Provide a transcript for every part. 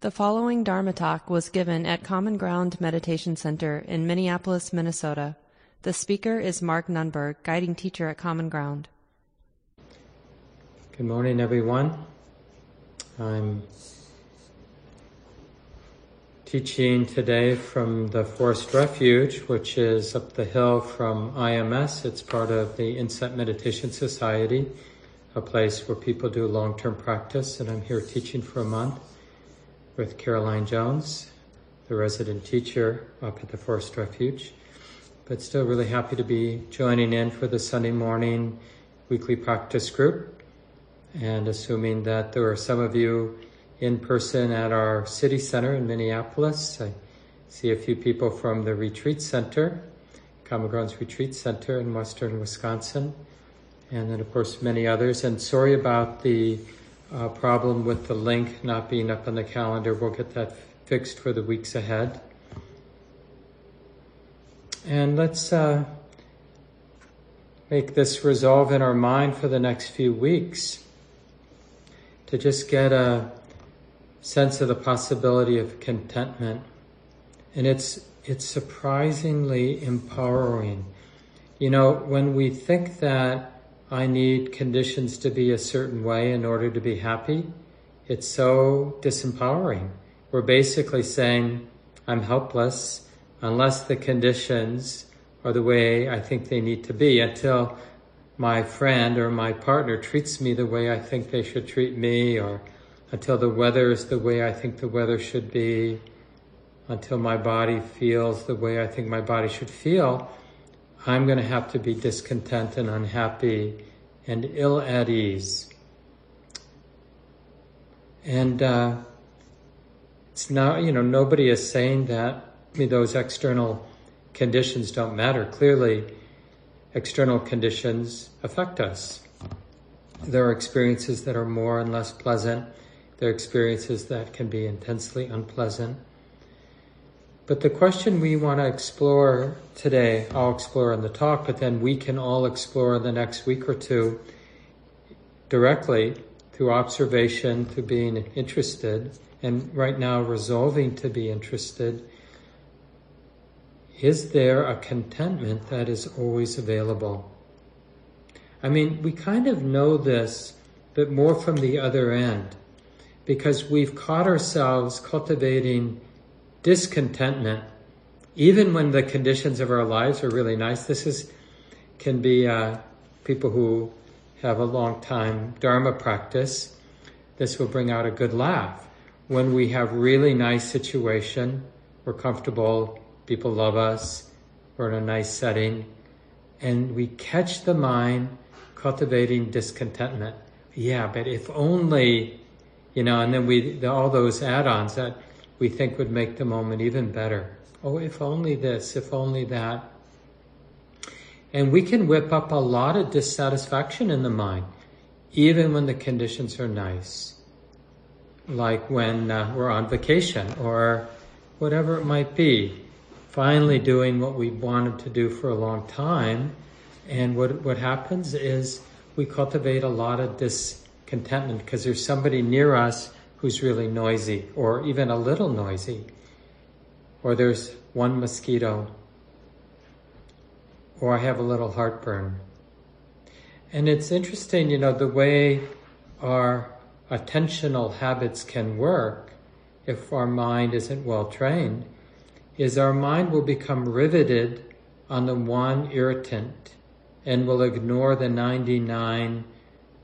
The following Dharma talk was given at Common Ground Meditation Center in Minneapolis, Minnesota. The speaker is Mark Nunberg, guiding teacher at Common Ground. Good morning, everyone. I'm teaching today from the Forest Refuge, which is up the hill from IMS. It's part of the Insight Meditation Society, a place where people do long term practice, and I'm here teaching for a month with Caroline Jones, the resident teacher up at the Forest Refuge. But still really happy to be joining in for the Sunday morning weekly practice group. And assuming that there are some of you in person at our city center in Minneapolis, I see a few people from the retreat center, Common Grounds Retreat Center in western Wisconsin, and then of course many others. And sorry about the uh, problem with the link not being up on the calendar. We'll get that fixed for the weeks ahead. And let's uh, make this resolve in our mind for the next few weeks to just get a sense of the possibility of contentment. And it's, it's surprisingly empowering. You know, when we think that I need conditions to be a certain way in order to be happy, it's so disempowering. We're basically saying, I'm helpless unless the conditions are the way I think they need to be until my friend or my partner treats me the way I think they should treat me or until the weather is the way I think the weather should be, until my body feels the way I think my body should feel. I'm going to have to be discontent and unhappy and ill at ease. And uh, it's not, you know, nobody is saying that I mean, those external conditions don't matter. Clearly, external conditions affect us. There are experiences that are more and less pleasant. There are experiences that can be intensely unpleasant. But the question we want to explore today, I'll explore in the talk, but then we can all explore in the next week or two directly through observation, through being interested, and right now resolving to be interested. Is there a contentment that is always available? I mean, we kind of know this, but more from the other end, because we've caught ourselves cultivating discontentment, even when the conditions of our lives are really nice. This is can be uh, people who have a long time Dharma practice. This will bring out a good laugh. When we have really nice situation, we're comfortable, people love us, we're in a nice setting, and we catch the mind cultivating discontentment. Yeah, but if only, you know, and then we all those add-ons that we think would make the moment even better. Oh, if only this, if only that. And we can whip up a lot of dissatisfaction in the mind, even when the conditions are nice. Like when uh, we're on vacation or whatever it might be. Finally doing what we wanted to do for a long time. And what, what happens is we cultivate a lot of discontentment because there's somebody near us who's really noisy or even a little noisy. Or there's one mosquito. Or I have a little heartburn. And it's interesting, you know, the way our attentional habits can work if our mind isn't well trained is our mind will become riveted on the one irritant and will ignore the 99,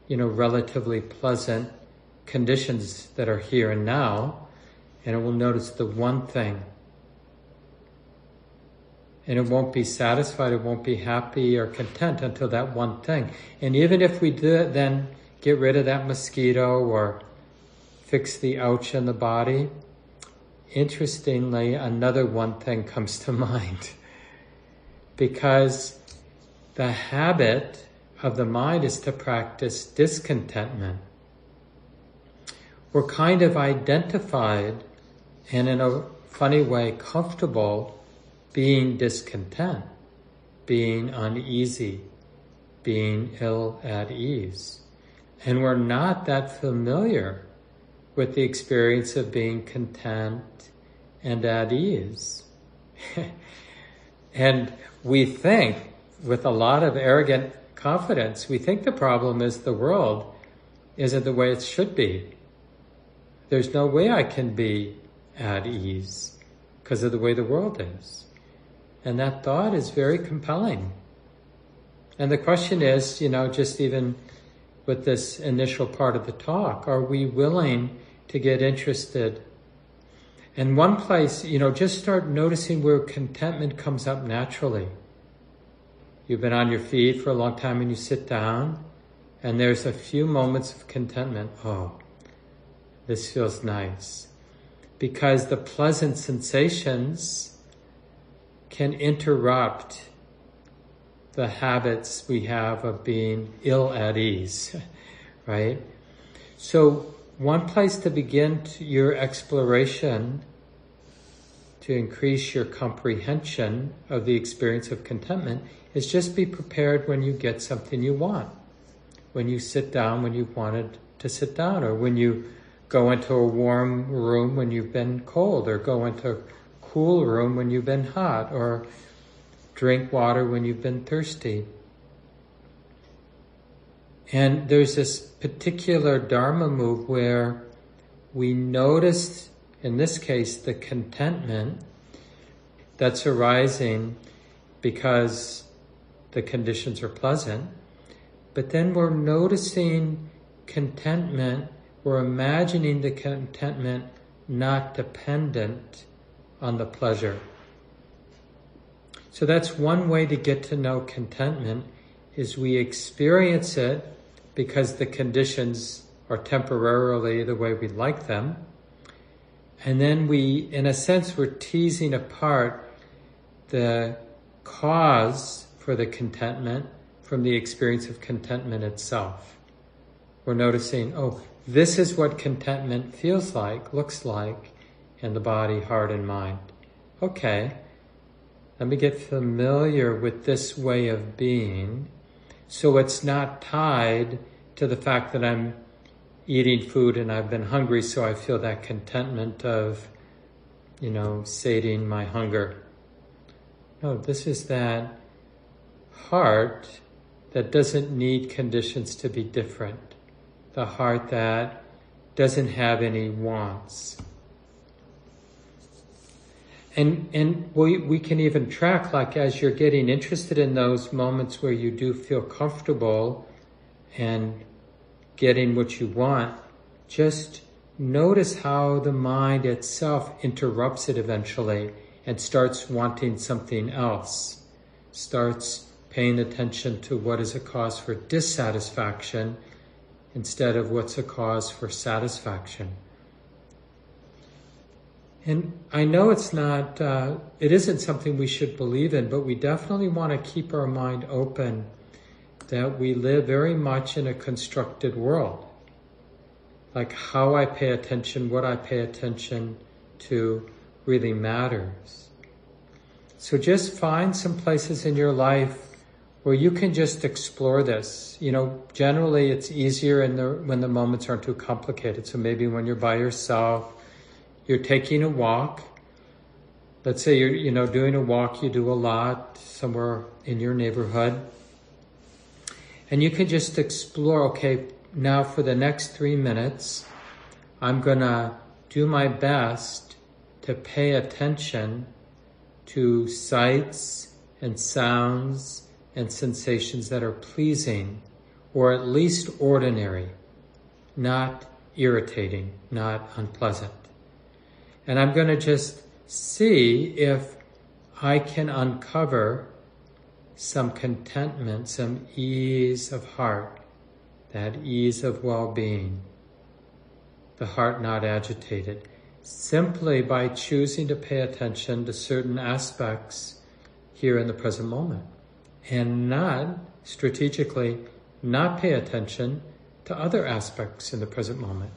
you know, relatively pleasant conditions that are here and now, and it will notice the one thing. And it won't be satisfied, it won't be happy or content until that one thing. And even if we do it then get rid of that mosquito or fix the ouch in the body, interestingly, another one thing comes to mind. because the habit of the mind is to practice discontentment we're kind of identified and in a funny way comfortable being discontent, being uneasy, being ill at ease. And we're not that familiar with the experience of being content and at ease. and we think, with a lot of arrogant confidence, we think the problem is the world isn't the way it should be. There's no way I can be at ease because of the way the world is. And that thought is very compelling. And the question is, you know, just even with this initial part of the talk, are we willing to get interested? And one place, you know, just start noticing where contentment comes up naturally. You've been on your feet for a long time and you sit down and there's a few moments of contentment. Oh, this feels nice. Because the pleasant sensations can interrupt the habits we have of being ill at ease, right? So, one place to begin to your exploration to increase your comprehension of the experience of contentment is just be prepared when you get something you want. When you sit down when you wanted to sit down, or when you go into a warm room when you've been cold, or go into a cool room when you've been hot, or drink water when you've been thirsty. And there's this particular Dharma move where we notice, in this case, the contentment that's arising because the conditions are pleasant. But then we're noticing contentment, we're imagining the contentment not dependent on the pleasure. So that's one way to get to know contentment is we experience it because the conditions are temporarily the way we like them. And then we, in a sense, we're teasing apart the cause for the contentment from the experience of contentment itself. We're noticing, oh, this is what contentment feels like, looks like in the body, heart, and mind. Okay, let me get familiar with this way of being so it's not tied to the fact that I'm eating food and I've been hungry, so I feel that contentment of, you know, sating my hunger. No, this is that heart that doesn't need conditions to be different. The heart that doesn't have any wants. And, and we, we can even track, like as you're getting interested in those moments where you do feel comfortable and getting what you want, just notice how the mind itself interrupts it eventually and starts wanting something else, starts paying attention to what is a cause for dissatisfaction instead of what's a cause for satisfaction. And I know it's not, uh, it isn't something we should believe in, but we definitely want to keep our mind open that we live very much in a constructed world. Like how I pay attention, what I pay attention to really matters. So just find some places in your life where you can just explore this. You know, generally it's easier in the, when the moments aren't too complicated. So maybe when you're by yourself, you're taking a walk. Let's say you're, you know, doing a walk you do a lot somewhere in your neighborhood. And you can just explore, okay, now for the next three minutes, I'm gonna do my best to pay attention to sights and sounds and sensations that are pleasing or at least ordinary, not irritating, not unpleasant. And I'm going to just see if I can uncover some contentment, some ease of heart, that ease of well being, the heart not agitated, simply by choosing to pay attention to certain aspects here in the present moment and not strategically not pay attention to other aspects in the present moment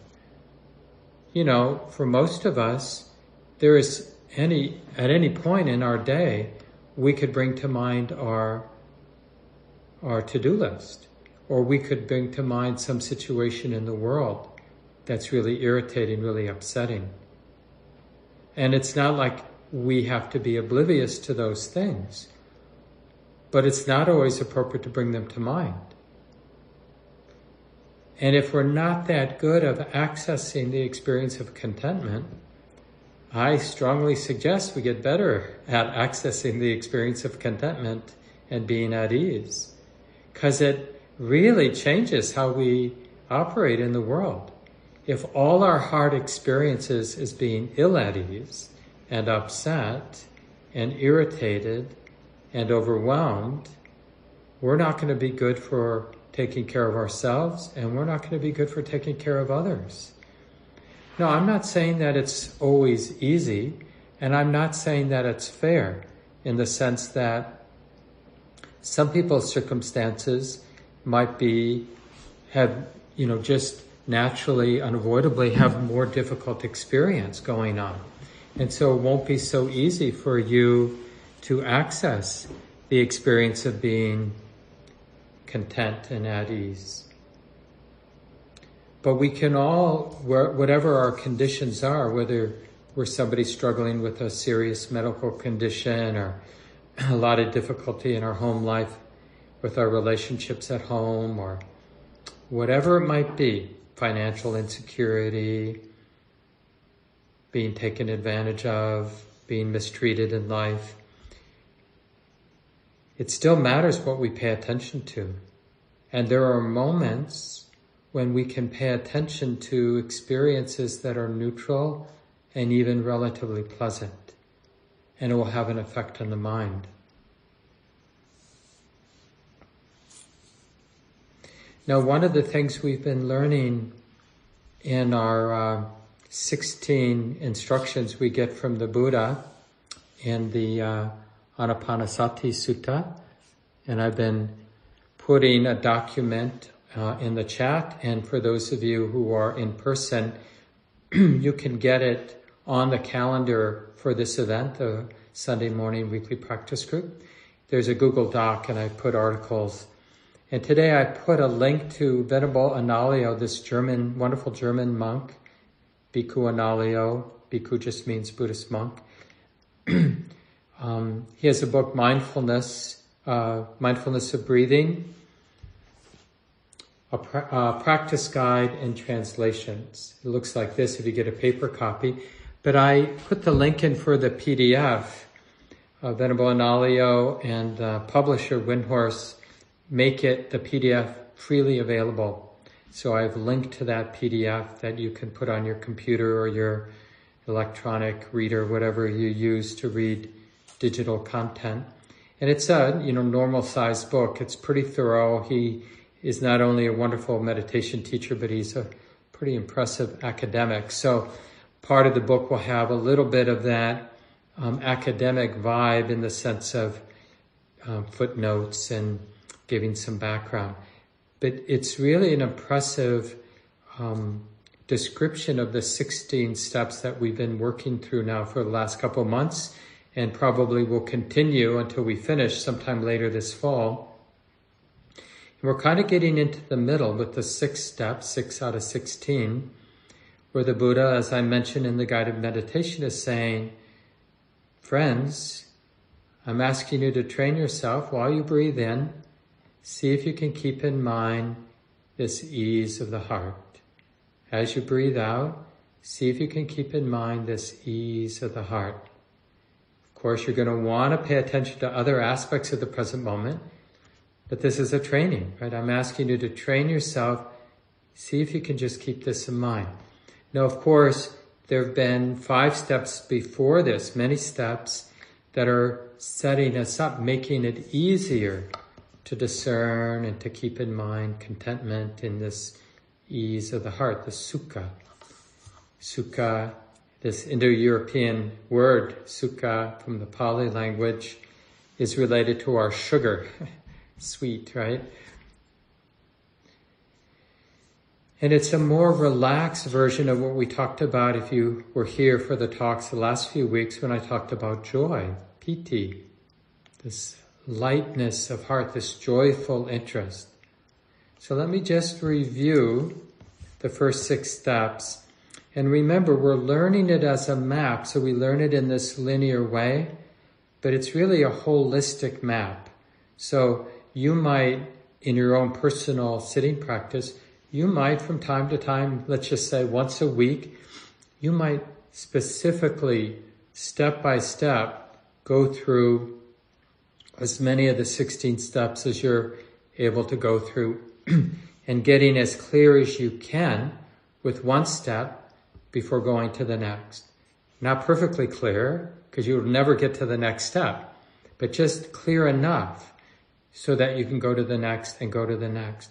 you know, for most of us, there is any, at any point in our day, we could bring to mind our, our to-do list, or we could bring to mind some situation in the world. that's really irritating, really upsetting. And it's not like we have to be oblivious to those things, but it's not always appropriate to bring them to mind. And if we're not that good of accessing the experience of contentment, I strongly suggest we get better at accessing the experience of contentment and being at ease. Because it really changes how we operate in the world. If all our heart experiences is being ill at ease and upset and irritated and overwhelmed, we're not going to be good for taking care of ourselves and we're not going to be good for taking care of others. No, I'm not saying that it's always easy, and I'm not saying that it's fair in the sense that some people's circumstances might be, have, you know, just naturally, unavoidably have more difficult experience going on. And so it won't be so easy for you to access the experience of being content and at ease. But we can all, whatever our conditions are, whether we're somebody struggling with a serious medical condition or a lot of difficulty in our home life with our relationships at home or whatever it might be, financial insecurity, being taken advantage of, being mistreated in life, it still matters what we pay attention to. And there are moments when we can pay attention to experiences that are neutral and even relatively pleasant, and it will have an effect on the mind. Now, one of the things we've been learning in our uh, 16 instructions we get from the Buddha in the uh, Anapanasati Sutta, and I've been putting a document uh, in the chat. And for those of you who are in person, you can get it on the calendar for this event, the Sunday morning weekly practice group. There's a Google Doc and I put articles. And today I put a link to Venerable Analayo, this German, wonderful German monk, Bhikkhu Analayo. Bhikkhu just means Buddhist monk. um, he has a book, Mindfulness, uh, Mindfulness of Breathing a pra- uh, practice guide and translations. It looks like this if you get a paper copy. But I put the link in for the PDF. Uh, Venerable Analayo and uh, publisher Windhorse make it the PDF freely available. So I've linked to that PDF that you can put on your computer or your electronic reader, whatever you use to read digital content. And it's a, you know, normal sized book. It's pretty thorough. He is not only a wonderful meditation teacher, but he's a pretty impressive academic. So part of the book will have a little bit of that um, academic vibe in the sense of um, footnotes and giving some background. But it's really an impressive um, description of the 16 steps that we've been working through now for the last couple months and probably will continue until we finish sometime later this fall. We're kind of getting into the middle with the six steps, six out of 16, where the Buddha, as I mentioned in the guided meditation, is saying, Friends, I'm asking you to train yourself while you breathe in. See if you can keep in mind this ease of the heart. As you breathe out, see if you can keep in mind this ease of the heart. Course, you're going to want to pay attention to other aspects of the present moment but this is a training, right? I'm asking you to train yourself. See if you can just keep this in mind. Now, of course, there have been five steps before this, many steps that are setting us up, making it easier to discern and to keep in mind contentment in this ease of the heart, the sukha. Sukha, this Indo-European word, sukha from the Pali language, is related to our sugar. sweet, right? And it's a more relaxed version of what we talked about if you were here for the talks the last few weeks when I talked about joy, piti, this lightness of heart, this joyful interest. So let me just review the first six steps. And remember, we're learning it as a map, so we learn it in this linear way, but it's really a holistic map. So you might, in your own personal sitting practice, you might from time to time, let's just say once a week, you might specifically, step by step, go through as many of the 16 steps as you're able to go through and getting as clear as you can with one step before going to the next. Not perfectly clear, because you'll never get to the next step, but just clear enough so that you can go to the next and go to the next.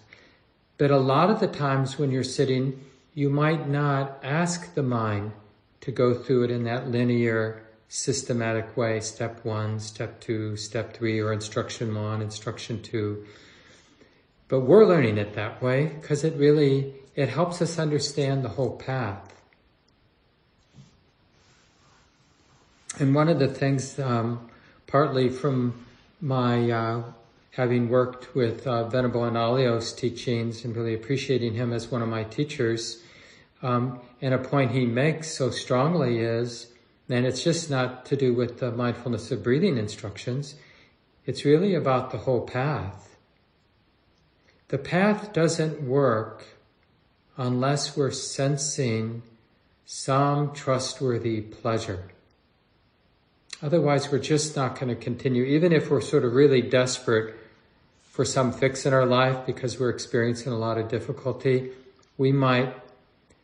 But a lot of the times when you're sitting, you might not ask the mind to go through it in that linear, systematic way step one, step two, step three, or instruction one, instruction two. But we're learning it that way because it really it helps us understand the whole path. And one of the things, um, partly from my uh, having worked with uh, Venerable Analayo's teachings and really appreciating him as one of my teachers, um, and a point he makes so strongly is, and it's just not to do with the mindfulness of breathing instructions, it's really about the whole path. The path doesn't work unless we're sensing some trustworthy pleasure. Otherwise, we're just not going to continue, even if we're sort of really desperate for some fix in our life because we're experiencing a lot of difficulty. We might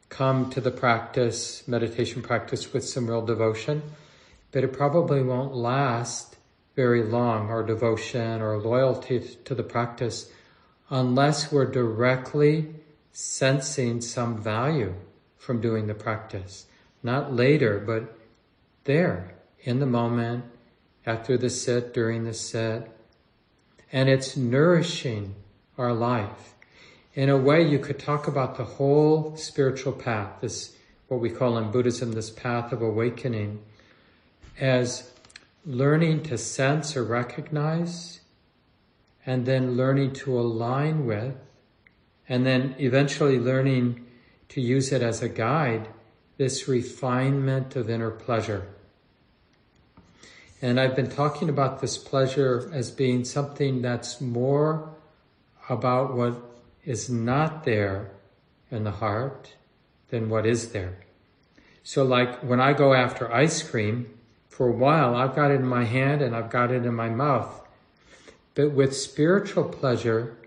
come to the practice, meditation practice, with some real devotion, but it probably won't last very long, our devotion or loyalty to the practice, unless we're directly sensing some value from doing the practice. Not later, but there, in the moment, after the sit, during the sit. And it's nourishing our life in a way, you could talk about the whole spiritual path, this, what we call in Buddhism, this path of awakening, as learning to sense or recognize, and then learning to align with, and then eventually learning to use it as a guide, this refinement of inner pleasure. And I've been talking about this pleasure as being something that's more about what is not there in the heart, than what is there? So like when I go after ice cream, for a while I've got it in my hand and I've got it in my mouth. But with spiritual pleasure,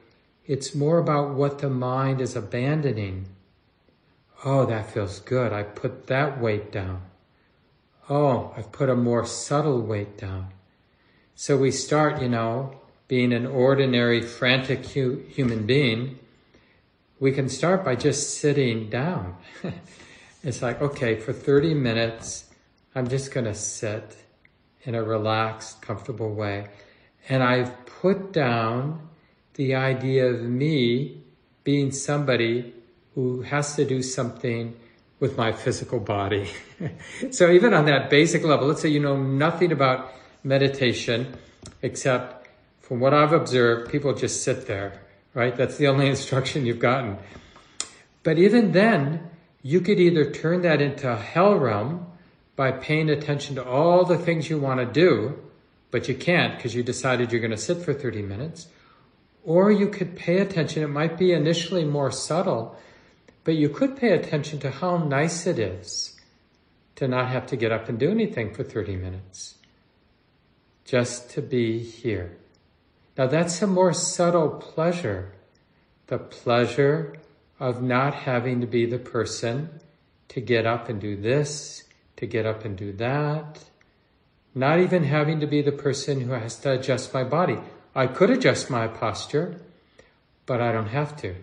it's more about what the mind is abandoning. Oh, that feels good. I put that weight down. Oh, I've put a more subtle weight down. So we start, you know, being an ordinary, frantic hu- human being, we can start by just sitting down. it's like, okay, for 30 minutes, I'm just going to sit in a relaxed, comfortable way. And I've put down the idea of me being somebody who has to do something with my physical body. so even on that basic level, let's say you know nothing about meditation, except from what I've observed, people just sit there right? That's the only instruction you've gotten. But even then, you could either turn that into hell realm by paying attention to all the things you want to do, but you can't because you decided you're going to sit for 30 minutes. Or you could pay attention. It might be initially more subtle, but you could pay attention to how nice it is to not have to get up and do anything for 30 minutes. Just to be here. Now that's a more subtle pleasure. The pleasure of not having to be the person to get up and do this, to get up and do that. Not even having to be the person who has to adjust my body. I could adjust my posture, but I don't have to.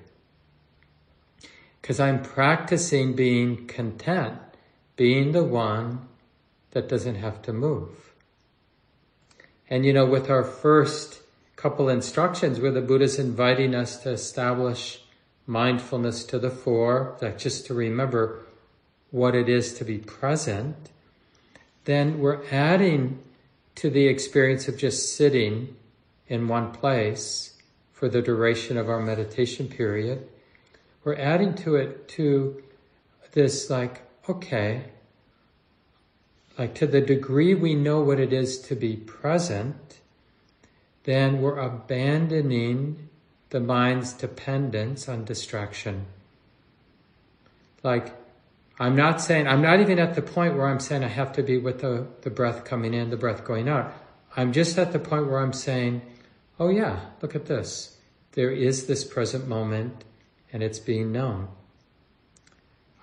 Because I'm practicing being content, being the one that doesn't have to move. And you know, with our first couple instructions where the Buddha's inviting us to establish mindfulness to the fore, that just to remember what it is to be present, then we're adding to the experience of just sitting in one place for the duration of our meditation period. We're adding to it to this like, okay, like to the degree we know what it is to be present, then we're abandoning the mind's dependence on distraction. Like, I'm not saying, I'm not even at the point where I'm saying I have to be with the, the breath coming in, the breath going out. I'm just at the point where I'm saying, oh yeah, look at this. There is this present moment and it's being known.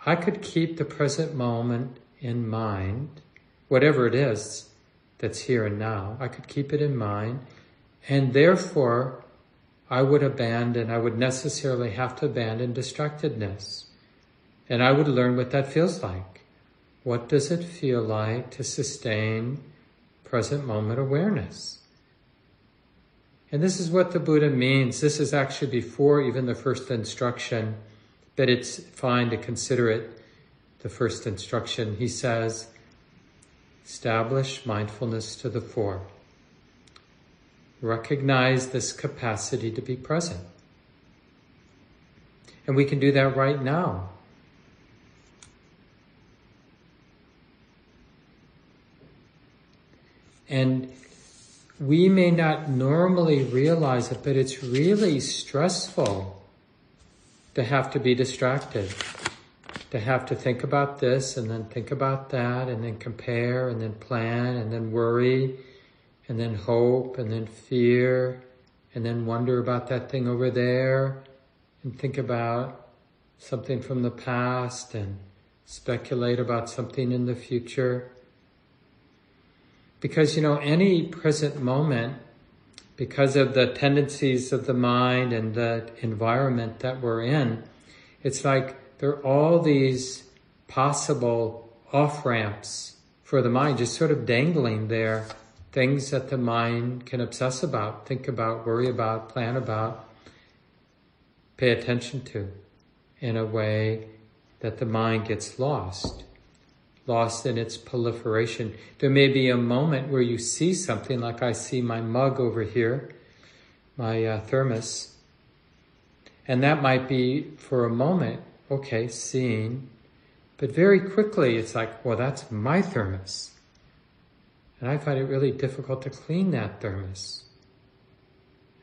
I could keep the present moment in mind, whatever it is that's here and now. I could keep it in mind and therefore I would abandon, I would necessarily have to abandon distractedness. And I would learn what that feels like. What does it feel like to sustain present moment awareness? And this is what the Buddha means. This is actually before even the first instruction, but it's fine to consider it the first instruction. He says, establish mindfulness to the fore. Recognize this capacity to be present. And we can do that right now. And we may not normally realize it, but it's really stressful to have to be distracted, to have to think about this and then think about that and then compare and then plan and then worry and then hope and then fear and then wonder about that thing over there and think about something from the past and speculate about something in the future. Because, you know, any present moment, because of the tendencies of the mind and the environment that we're in, it's like there are all these possible off ramps for the mind, just sort of dangling there, things that the mind can obsess about, think about, worry about, plan about, pay attention to in a way that the mind gets lost lost in its proliferation. There may be a moment where you see something like I see my mug over here, my uh, thermos, and that might be for a moment, okay, seeing, but very quickly it's like, well, that's my thermos. And I find it really difficult to clean that thermos.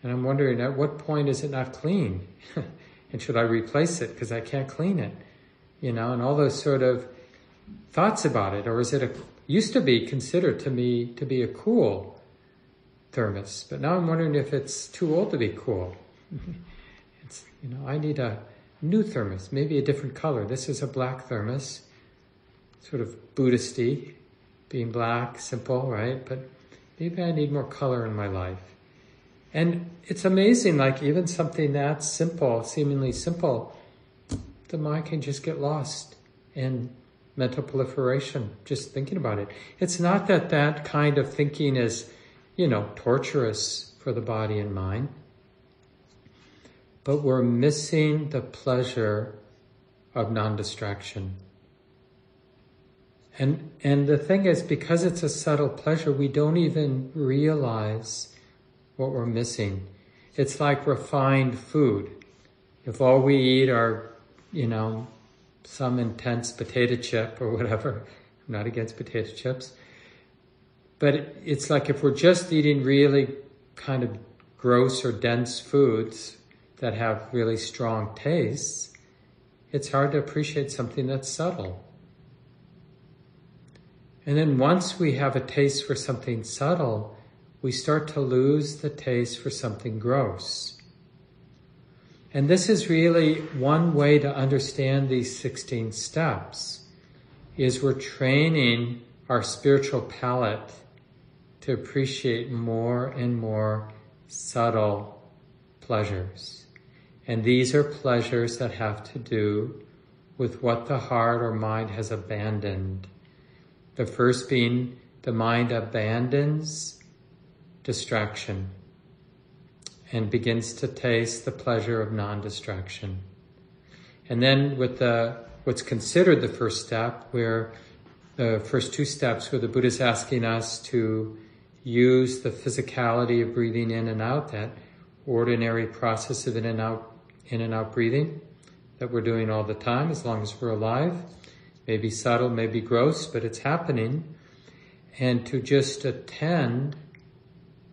And I'm wondering at what point is it not clean? and should I replace it because I can't clean it? You know, and all those sort of thoughts about it, or is it a used to be considered to me to be a cool thermos, but now I'm wondering if it's too old to be cool. it's you know I need a new thermos, maybe a different color. This is a black thermos, sort of Buddhisty, being black, simple, right? But maybe I need more color in my life. And it's amazing, like even something that simple, seemingly simple, the mind can just get lost and mental proliferation, just thinking about it. It's not that that kind of thinking is, you know, torturous for the body and mind, but we're missing the pleasure of non-distraction. And, and the thing is, because it's a subtle pleasure, we don't even realize what we're missing. It's like refined food. If all we eat are, you know, some intense potato chip or whatever. I'm not against potato chips. But it's like if we're just eating really kind of gross or dense foods that have really strong tastes, it's hard to appreciate something that's subtle. And then once we have a taste for something subtle, we start to lose the taste for something gross. And this is really one way to understand these 16 steps is we're training our spiritual palate to appreciate more and more subtle pleasures. And these are pleasures that have to do with what the heart or mind has abandoned. The first being the mind abandons distraction and begins to taste the pleasure of non-distraction. And then with the what's considered the first step, where the first two steps where the Buddha is asking us to use the physicality of breathing in and out, that ordinary process of in and out, in and out breathing, that we're doing all the time as long as we're alive. Maybe subtle, maybe gross, but it's happening. And to just attend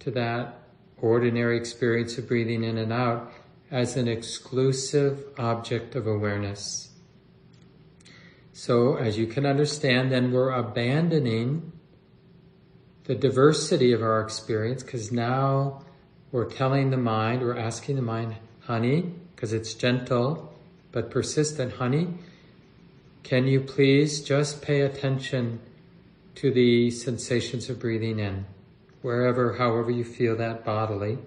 to that ordinary experience of breathing in and out as an exclusive object of awareness. So, as you can understand, then we're abandoning the diversity of our experience because now we're telling the mind, we're asking the mind, honey, because it's gentle but persistent, honey, can you please just pay attention to the sensations of breathing in? Wherever, however you feel that bodily,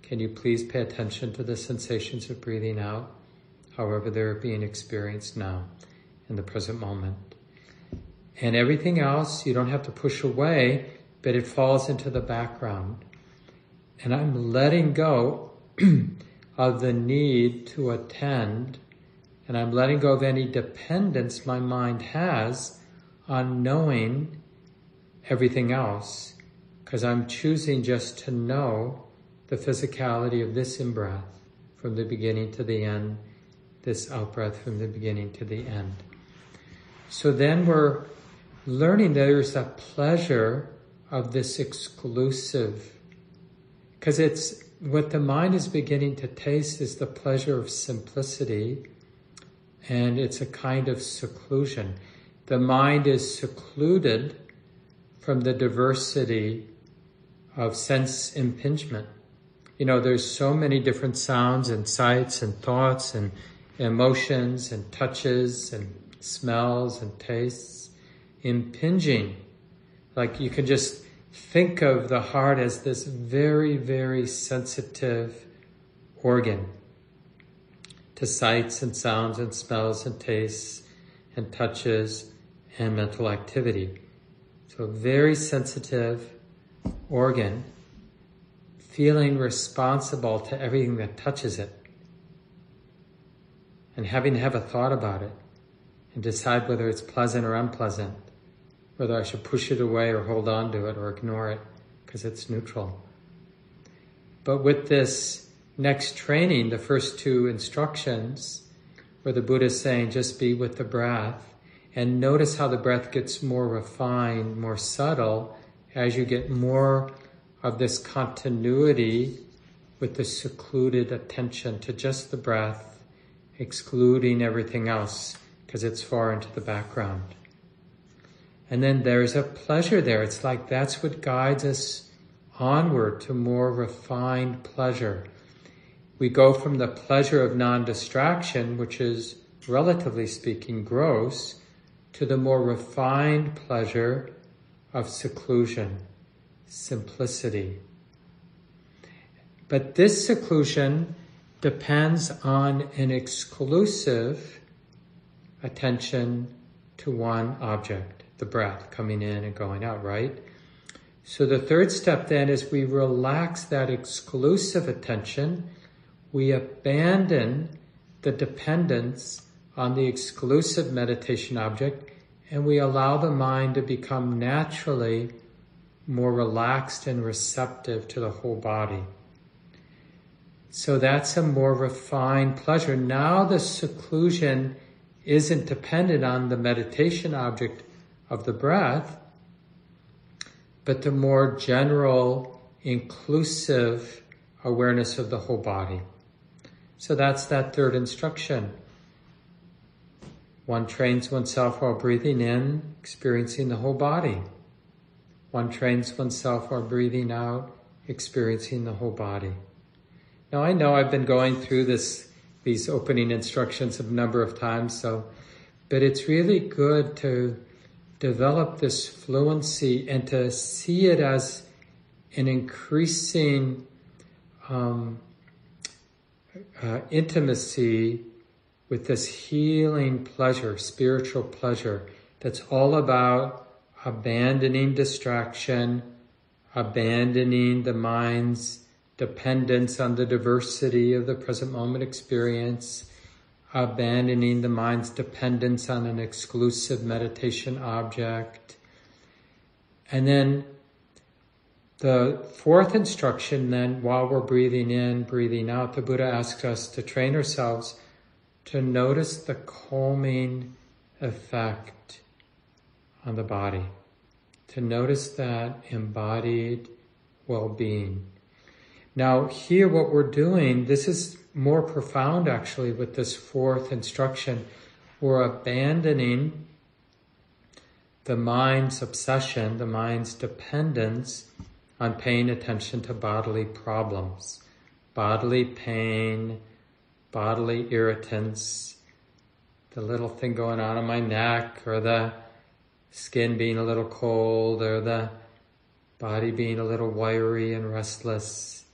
can you please pay attention to the sensations of breathing out, however they're being experienced now in the present moment? And everything else you don't have to push away but it falls into the background. And I'm letting go of the need to attend, and I'm letting go of any dependence my mind has on knowing everything else, because I'm choosing just to know the physicality of this in breath from the beginning to the end, this out breath from the beginning to the end. So then we're learning there's a pleasure of this exclusive, because it's what the mind is beginning to taste is the pleasure of simplicity, and it's a kind of seclusion. The mind is secluded from the diversity of sense impingement. You know, there's so many different sounds and sights and thoughts and emotions and touches and smells and tastes impinging like you can just think of the heart as this very, very sensitive organ to sights and sounds and smells and tastes and touches and mental activity. So, very sensitive organ, feeling responsible to everything that touches it, and having to have a thought about it and decide whether it's pleasant or unpleasant whether I should push it away or hold on to it or ignore it because it's neutral. But with this next training, the first two instructions, where the Buddha is saying just be with the breath and notice how the breath gets more refined, more subtle as you get more of this continuity with the secluded attention to just the breath, excluding everything else because it's far into the background. And then there's a pleasure there. It's like that's what guides us onward to more refined pleasure. We go from the pleasure of non distraction, which is relatively speaking gross, to the more refined pleasure of seclusion, simplicity. But this seclusion depends on an exclusive attention to one object the breath coming in and going out, right? So the third step then is we relax that exclusive attention. We abandon the dependence on the exclusive meditation object and we allow the mind to become naturally more relaxed and receptive to the whole body. So that's a more refined pleasure. Now the seclusion isn't dependent on the meditation object of the breath, but the more general, inclusive awareness of the whole body. So that's that third instruction. One trains oneself while breathing in, experiencing the whole body. One trains oneself while breathing out, experiencing the whole body. Now I know I've been going through this, these opening instructions a number of times, so, but it's really good to develop this fluency and to see it as an increasing um, uh, intimacy with this healing pleasure, spiritual pleasure, that's all about abandoning distraction, abandoning the mind's dependence on the diversity of the present moment experience, abandoning the mind's dependence on an exclusive meditation object. And then the fourth instruction, then, while we're breathing in, breathing out, the Buddha asks us to train ourselves to notice the calming effect on the body, to notice that embodied well-being. Now here what we're doing, this is more profound actually with this fourth instruction. We're abandoning the mind's obsession, the mind's dependence on paying attention to bodily problems, bodily pain, bodily irritants, the little thing going on in my neck, or the skin being a little cold, or the body being a little wiry and restless.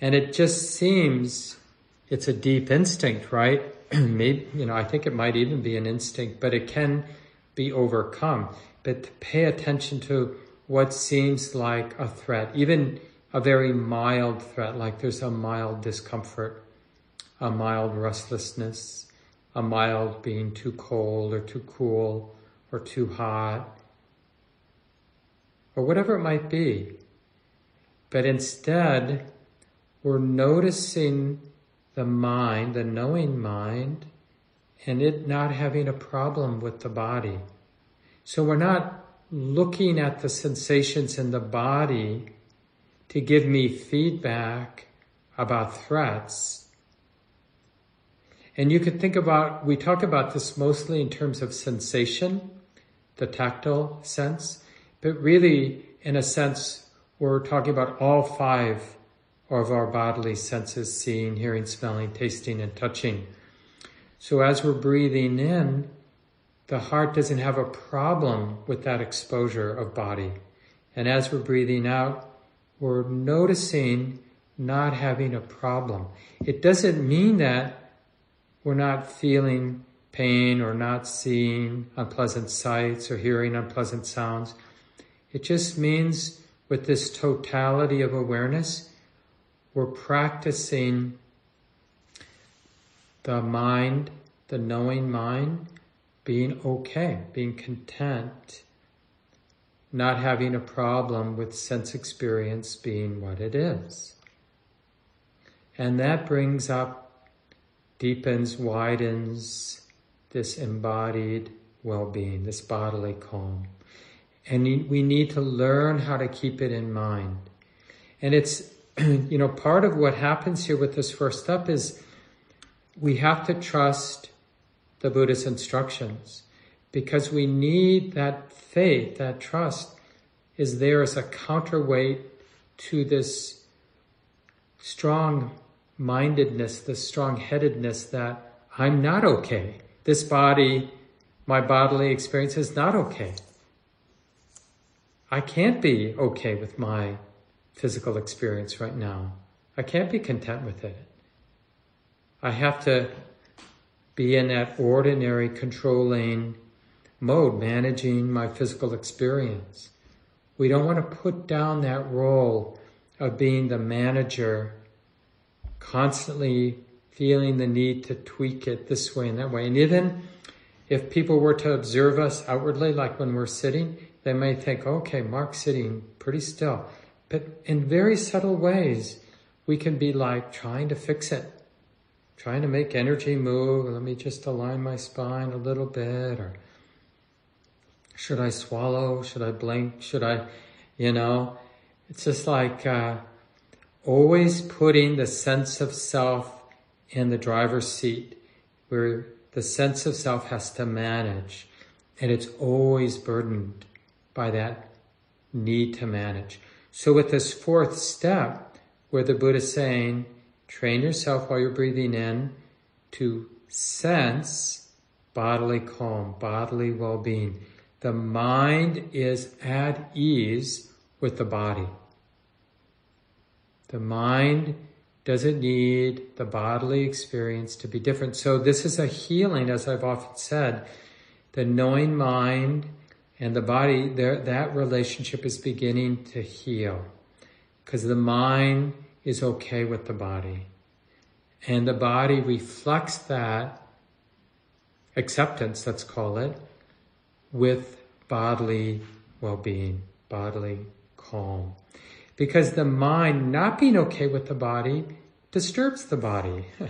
And it just seems it's a deep instinct, right? Maybe, you know, I think it might even be an instinct, but it can be overcome. But to pay attention to what seems like a threat, even a very mild threat, like there's a mild discomfort, a mild restlessness, a mild being too cold or too cool or too hot, or whatever it might be. But instead, we're noticing the mind, the knowing mind, and it not having a problem with the body. So we're not looking at the sensations in the body to give me feedback about threats. And you could think about, we talk about this mostly in terms of sensation, the tactile sense, but really, in a sense, we're talking about all five of our bodily senses seeing, hearing, smelling, tasting, and touching. So as we're breathing in, the heart doesn't have a problem with that exposure of body. And as we're breathing out, we're noticing not having a problem. It doesn't mean that we're not feeling pain or not seeing unpleasant sights or hearing unpleasant sounds. It just means with this totality of awareness, we're practicing the mind, the knowing mind, being okay, being content, not having a problem with sense experience being what it is. And that brings up, deepens, widens this embodied well-being, this bodily calm. And we need to learn how to keep it in mind. And it's, you know, part of what happens here with this first step is we have to trust the Buddha's instructions because we need that faith, that trust is there as a counterweight to this strong mindedness, this strong headedness that I'm not okay. This body, my bodily experience is not okay. I can't be okay with my physical experience right now. I can't be content with it. I have to be in that ordinary controlling mode, managing my physical experience. We don't want to put down that role of being the manager, constantly feeling the need to tweak it this way and that way. And even if people were to observe us outwardly, like when we're sitting, they may think, okay, Mark's sitting pretty still. But in very subtle ways, we can be like trying to fix it trying to make energy move. Let me just align my spine a little bit or should I swallow? Should I blink? Should I, you know, it's just like uh, always putting the sense of self in the driver's seat where the sense of self has to manage and it's always burdened by that need to manage. So with this fourth step where the Buddha is saying, Train yourself while you're breathing in to sense bodily calm, bodily well-being. The mind is at ease with the body. The mind doesn't need the bodily experience to be different. So this is a healing, as I've often said. The knowing mind and the body, that relationship is beginning to heal. Because the mind is okay with the body. And the body reflects that acceptance, let's call it, with bodily well-being, bodily calm. Because the mind not being okay with the body disturbs the body.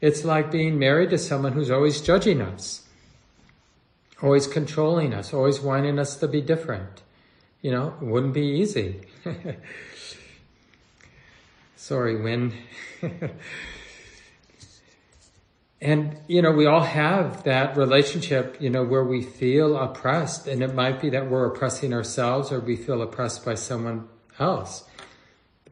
It's like being married to someone who's always judging us, always controlling us, always wanting us to be different. You know, wouldn't be easy. Sorry, Win. and, you know, we all have that relationship, you know, where we feel oppressed and it might be that we're oppressing ourselves or we feel oppressed by someone else.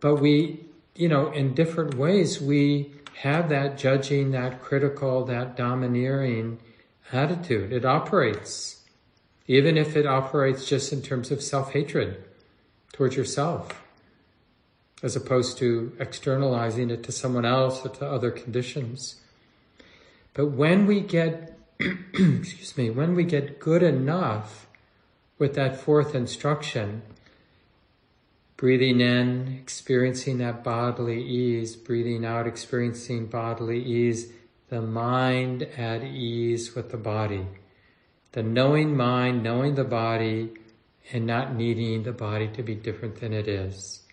But we, you know, in different ways, we have that judging, that critical, that domineering attitude. It operates, even if it operates just in terms of self-hatred towards yourself as opposed to externalizing it to someone else or to other conditions. But when we get, excuse me, when we get good enough with that fourth instruction, breathing in, experiencing that bodily ease, breathing out, experiencing bodily ease, the mind at ease with the body. The knowing mind, knowing the body, and not needing the body to be different than it is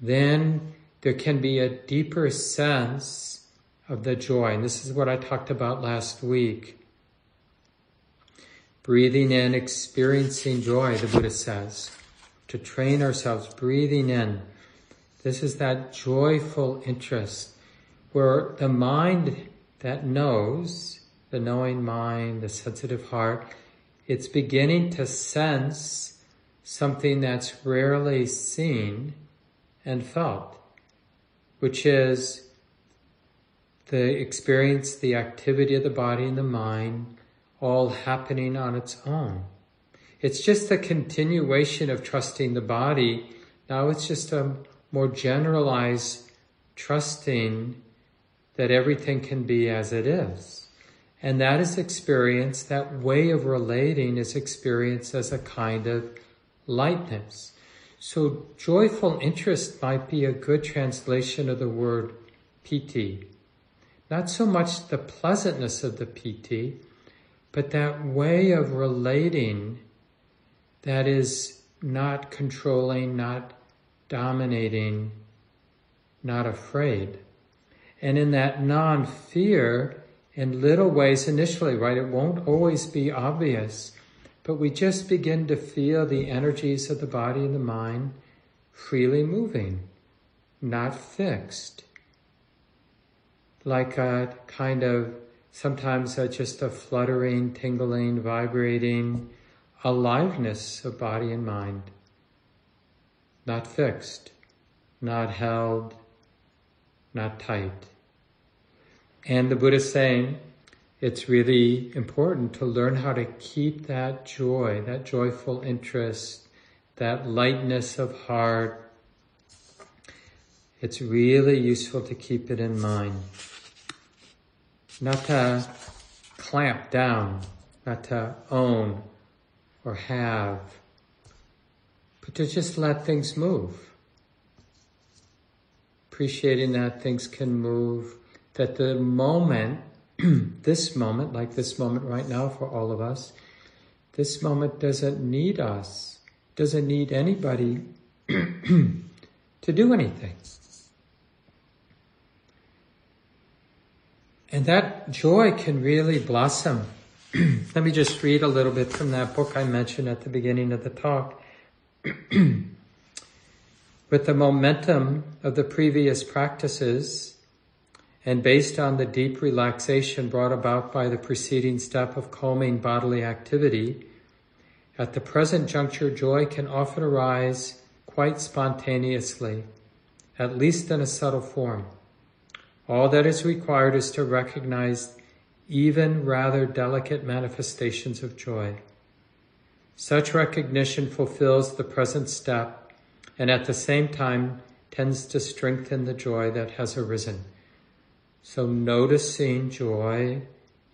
then there can be a deeper sense of the joy. And this is what I talked about last week. Breathing in, experiencing joy, the Buddha says. To train ourselves, breathing in. This is that joyful interest where the mind that knows, the knowing mind, the sensitive heart, it's beginning to sense something that's rarely seen and felt, which is the experience, the activity of the body and the mind all happening on its own. It's just a continuation of trusting the body. Now it's just a more generalized trusting that everything can be as it is. And that is experience, that way of relating is experienced as a kind of lightness. So joyful interest might be a good translation of the word piti. Not so much the pleasantness of the piti, but that way of relating that is not controlling, not dominating, not afraid. And in that non-fear, in little ways initially, right, it won't always be obvious, but we just begin to feel the energies of the body and the mind freely moving, not fixed. Like a kind of sometimes a, just a fluttering, tingling, vibrating aliveness of body and mind. Not fixed, not held, not tight. And the Buddha is saying, it's really important to learn how to keep that joy, that joyful interest, that lightness of heart. It's really useful to keep it in mind. Not to clamp down, not to own or have, but to just let things move. Appreciating that things can move, that the moment this moment, like this moment right now for all of us, this moment doesn't need us, doesn't need anybody to do anything. And that joy can really blossom. Let me just read a little bit from that book I mentioned at the beginning of the talk. With the momentum of the previous practices, and based on the deep relaxation brought about by the preceding step of calming bodily activity, at the present juncture, joy can often arise quite spontaneously, at least in a subtle form. All that is required is to recognize even rather delicate manifestations of joy. Such recognition fulfills the present step and at the same time tends to strengthen the joy that has arisen. So noticing joy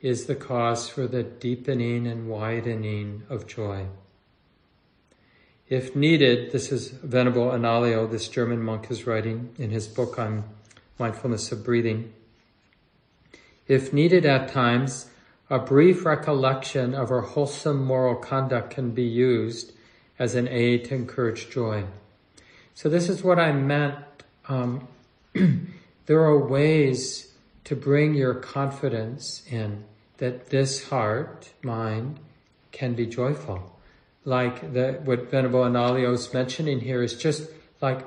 is the cause for the deepening and widening of joy. If needed, this is Venerable Analayo, this German monk is writing in his book on mindfulness of breathing. If needed at times, a brief recollection of our wholesome moral conduct can be used as an aid to encourage joy. So this is what I meant. Um, there are ways to bring your confidence in that this heart, mind, can be joyful. Like the, what Venerable Analayo is mentioning here is just like,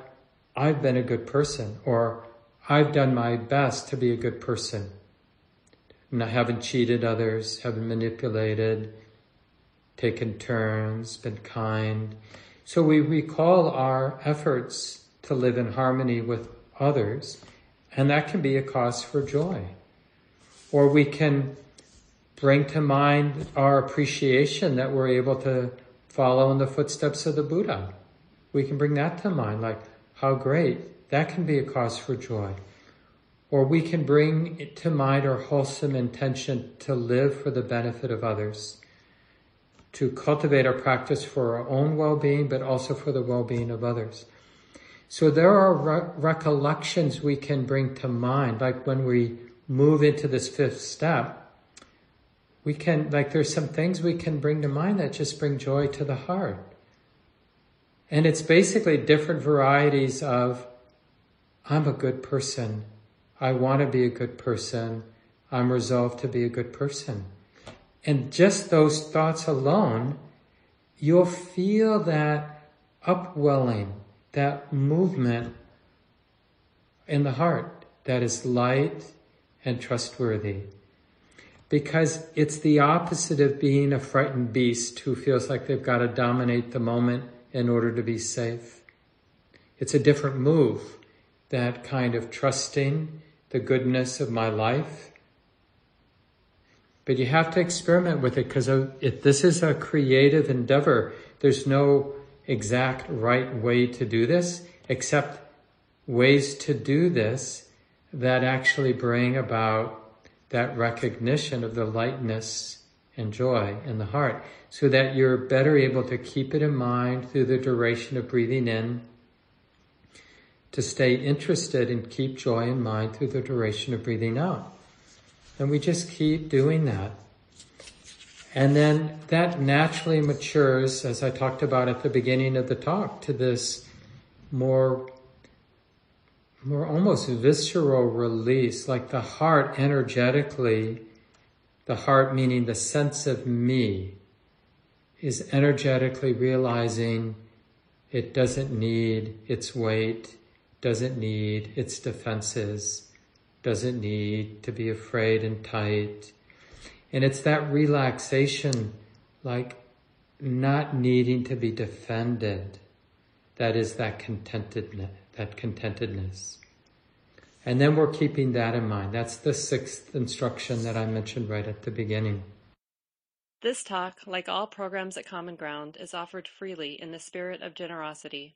I've been a good person, or I've done my best to be a good person. And I haven't cheated others, haven't manipulated, taken turns, been kind. So we recall our efforts to live in harmony with others, and that can be a cause for joy. Or we can bring to mind our appreciation that we're able to follow in the footsteps of the Buddha. We can bring that to mind, like, how great. That can be a cause for joy. Or we can bring to mind our wholesome intention to live for the benefit of others, to cultivate our practice for our own well-being, but also for the well-being of others. So there are re- recollections we can bring to mind, like when we move into this fifth step, we can, like, there's some things we can bring to mind that just bring joy to the heart. And it's basically different varieties of, I'm a good person. I want to be a good person. I'm resolved to be a good person. And just those thoughts alone, you'll feel that upwelling, that movement in the heart that is light and trustworthy because it's the opposite of being a frightened beast who feels like they've got to dominate the moment in order to be safe. It's a different move, that kind of trusting the goodness of my life. But you have to experiment with it because this is a creative endeavor. There's no exact right way to do this, except ways to do this that actually bring about that recognition of the lightness and joy in the heart so that you're better able to keep it in mind through the duration of breathing in, to stay interested and keep joy in mind through the duration of breathing out. And we just keep doing that. And then that naturally matures, as I talked about at the beginning of the talk, to this more more almost visceral release, like the heart energetically, the heart meaning the sense of me, is energetically realizing it doesn't need its weight, doesn't need its defenses, doesn't need to be afraid and tight. And it's that relaxation, like not needing to be defended, that is that contentedness that contentedness. And then we're keeping that in mind. That's the sixth instruction that I mentioned right at the beginning. This talk, like all programs at Common Ground, is offered freely in the spirit of generosity.